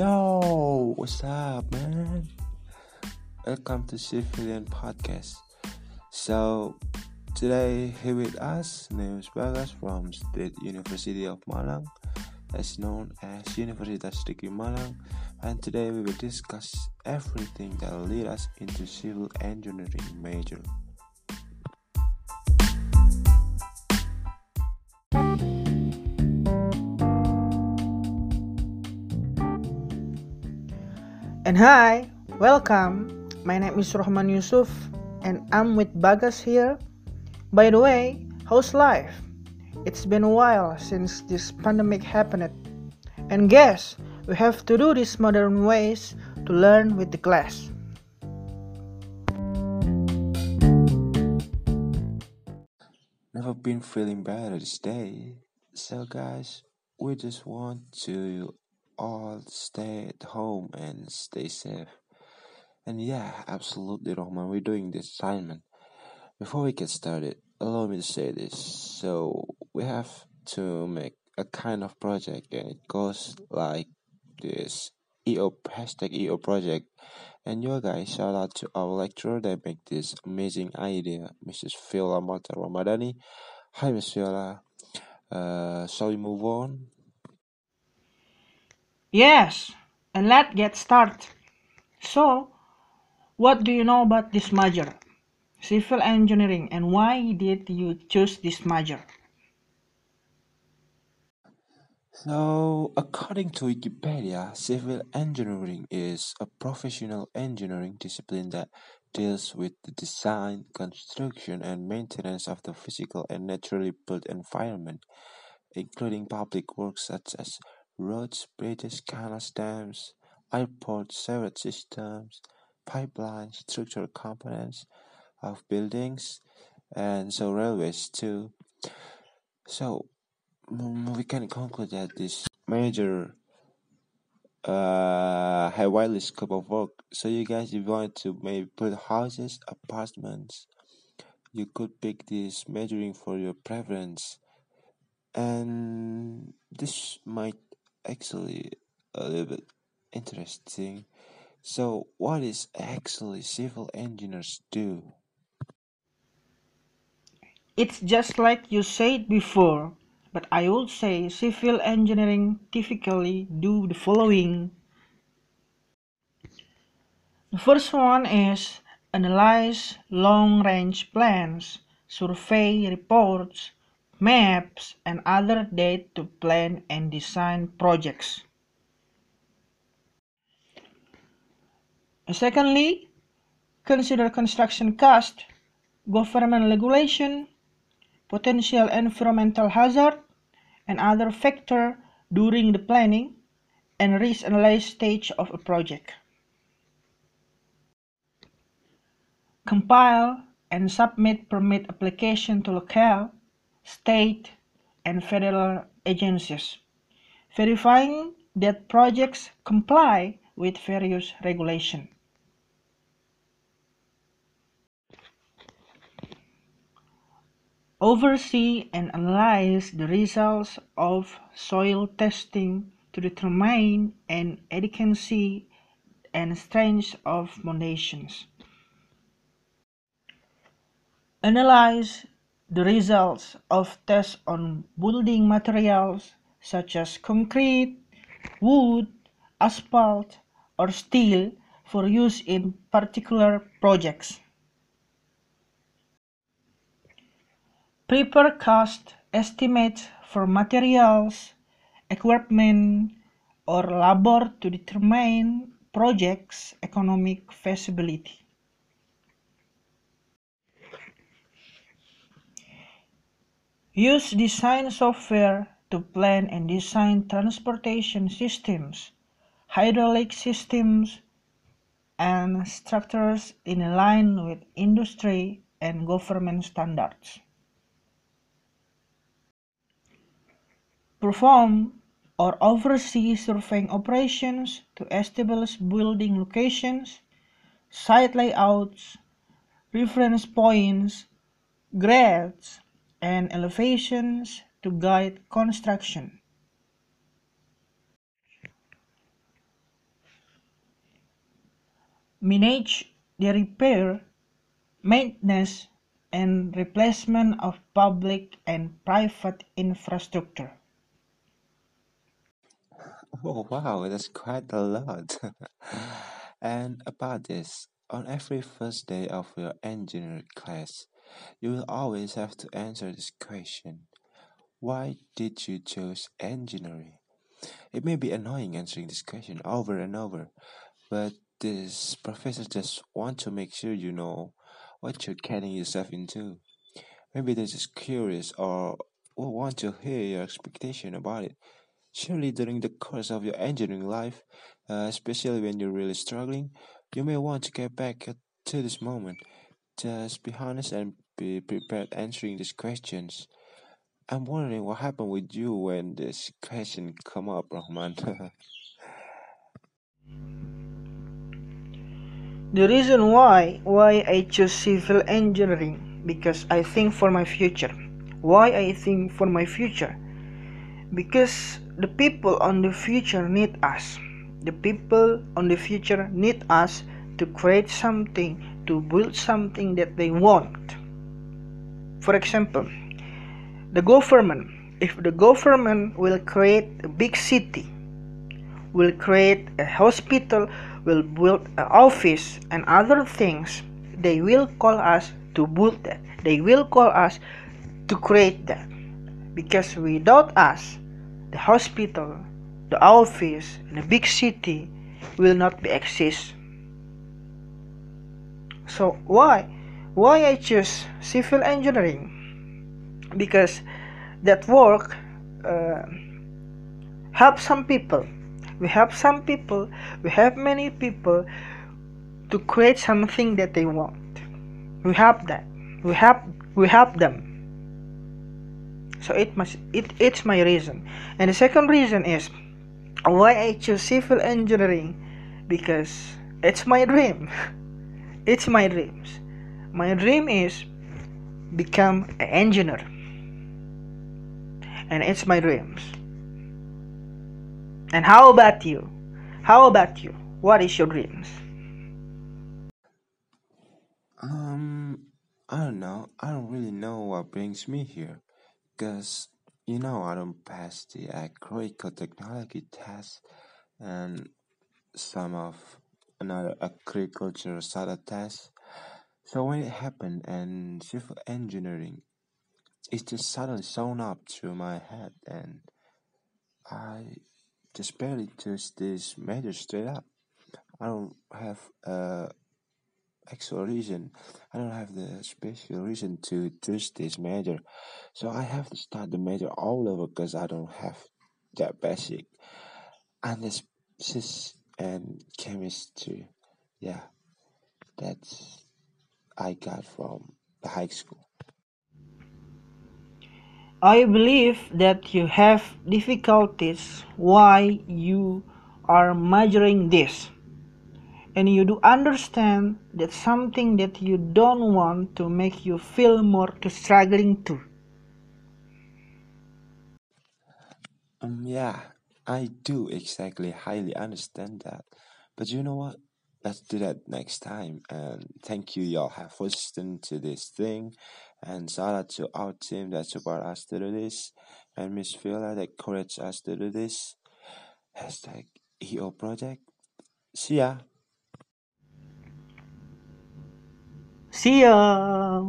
Yo, what's up, man? Welcome to Civilian Podcast. So, today here with us, name is Bagas from State University of Malang, as known as Universitas Negeri Malang, and today we will discuss everything that lead us into civil engineering major. And hi, welcome. My name is Rohman Yusuf and I'm with Bagas here. By the way, how's life? It's been a while since this pandemic happened. And guess we have to do these modern ways to learn with the class. Never been feeling better this day. So, guys, we just want to all stay at home and stay safe. And yeah, absolutely, Rohman, we're doing this assignment. Before we get started, allow me to say this. So, we have to make a kind of project, and it goes like this EO hashtag EO project. And your guys, shout out to our lecturer that make this amazing idea, Mrs. Viola Marta Ramadhani. Hi, Miss Viola. Uh, shall we move on? Yes, and let's get started. So, what do you know about this major? Civil engineering and why did you choose this major? So, according to Wikipedia, civil engineering is a professional engineering discipline that deals with the design, construction, and maintenance of the physical and naturally built environment, including public works such as roads, bridges, canals, dams, airports, sewage systems, pipelines, structural components of buildings, and so railways too. So we can conclude that this major uh have widely scope of work. So you guys, if you want to maybe put houses, apartments, you could pick this measuring for your preference, and this might actually a little bit interesting. So, what is actually civil engineers do? It's just like you said before, but I would say civil engineering typically do the following. The first one is analyze long range plans, survey reports, maps, and other data to plan and design projects. Secondly, consider construction cost, government regulation, potential environmental hazard, and other factor during the planning and risk analysis stage of a project. Compile and submit permit application to local, state, and federal agencies, verifying that projects comply with various regulations. Oversee and analyze the results of soil testing to determine an adequacy and strength of foundations. Analyze the results of tests on building materials such as concrete, wood, asphalt, or steel for use in particular projects. Prepare cost estimates for materials, equipment, or labor to determine project's economic feasibility. Use design software to plan and design transportation systems, hydraulic systems, and structures in line with industry and government standards. Perform or oversee surveying operations to establish building locations, site layouts, reference points, grades, and elevations to guide construction. manage the repair, maintenance, and replacement of public and private infrastructure. Oh, wow, that's quite a lot. and about this, on every first day of your engineering class, you will always have to answer this question Why did you choose engineering? It may be annoying answering this question over and over, but this professor just want to make sure you know what you're getting yourself into. Maybe they're just curious or will want to hear your expectation about it. Surely during the course of your engineering life, uh, especially when you're really struggling, you may want to get back to this moment. Just be honest and be prepared answering these questions. I'm wondering what happened with you when this question come up, Rahman. The reason why why I choose civil engineering because I think for my future. Why I think for my future? Because the people on the future need us. The people on the future need us to create something, to build something that they want. For example, the government, if the government will create a big city, will create a hospital, will build an office and other things, they will call us to build that. They will call us to create that. Because without us, the hospital, the office, and the big city will not be exist. So why? Why I choose civil engineering? Because that work uh, help some people. We help some people. We help many people to create something that they want. We help that. We help. We help them. So it must. It, it's my reason. And the second reason is why I choose civil engineering because it's my dream. It's my dreams. My dream is become an engineer. And it's my dreams. And how about you? How about you? What is your dreams? um, I don't know. I don't really know what brings me here, cause you know I don't pass the agricultural technology test and some of another agricultural SATA test. So when it happened and civil engineering, it just suddenly shown up to my head and I just barely chose this major straight up. I don't have a actual reason. I don't have the special reason to choose this major. So I have to start the major all over because I don't have that basic analysis and chemistry. Yeah, that's I got from the high school. I believe that you have difficulties why you are measuring this. And you do understand that something that you don't want to make you feel more to struggling too. Um, yeah, I do exactly highly understand that. But you know what? Let's do that next time. And thank you, y'all, have listened to this thing. And shout out to our team that support us to do this. And Miss Viola that encouraged us to do this. Hashtag EO Project. See ya. See ya!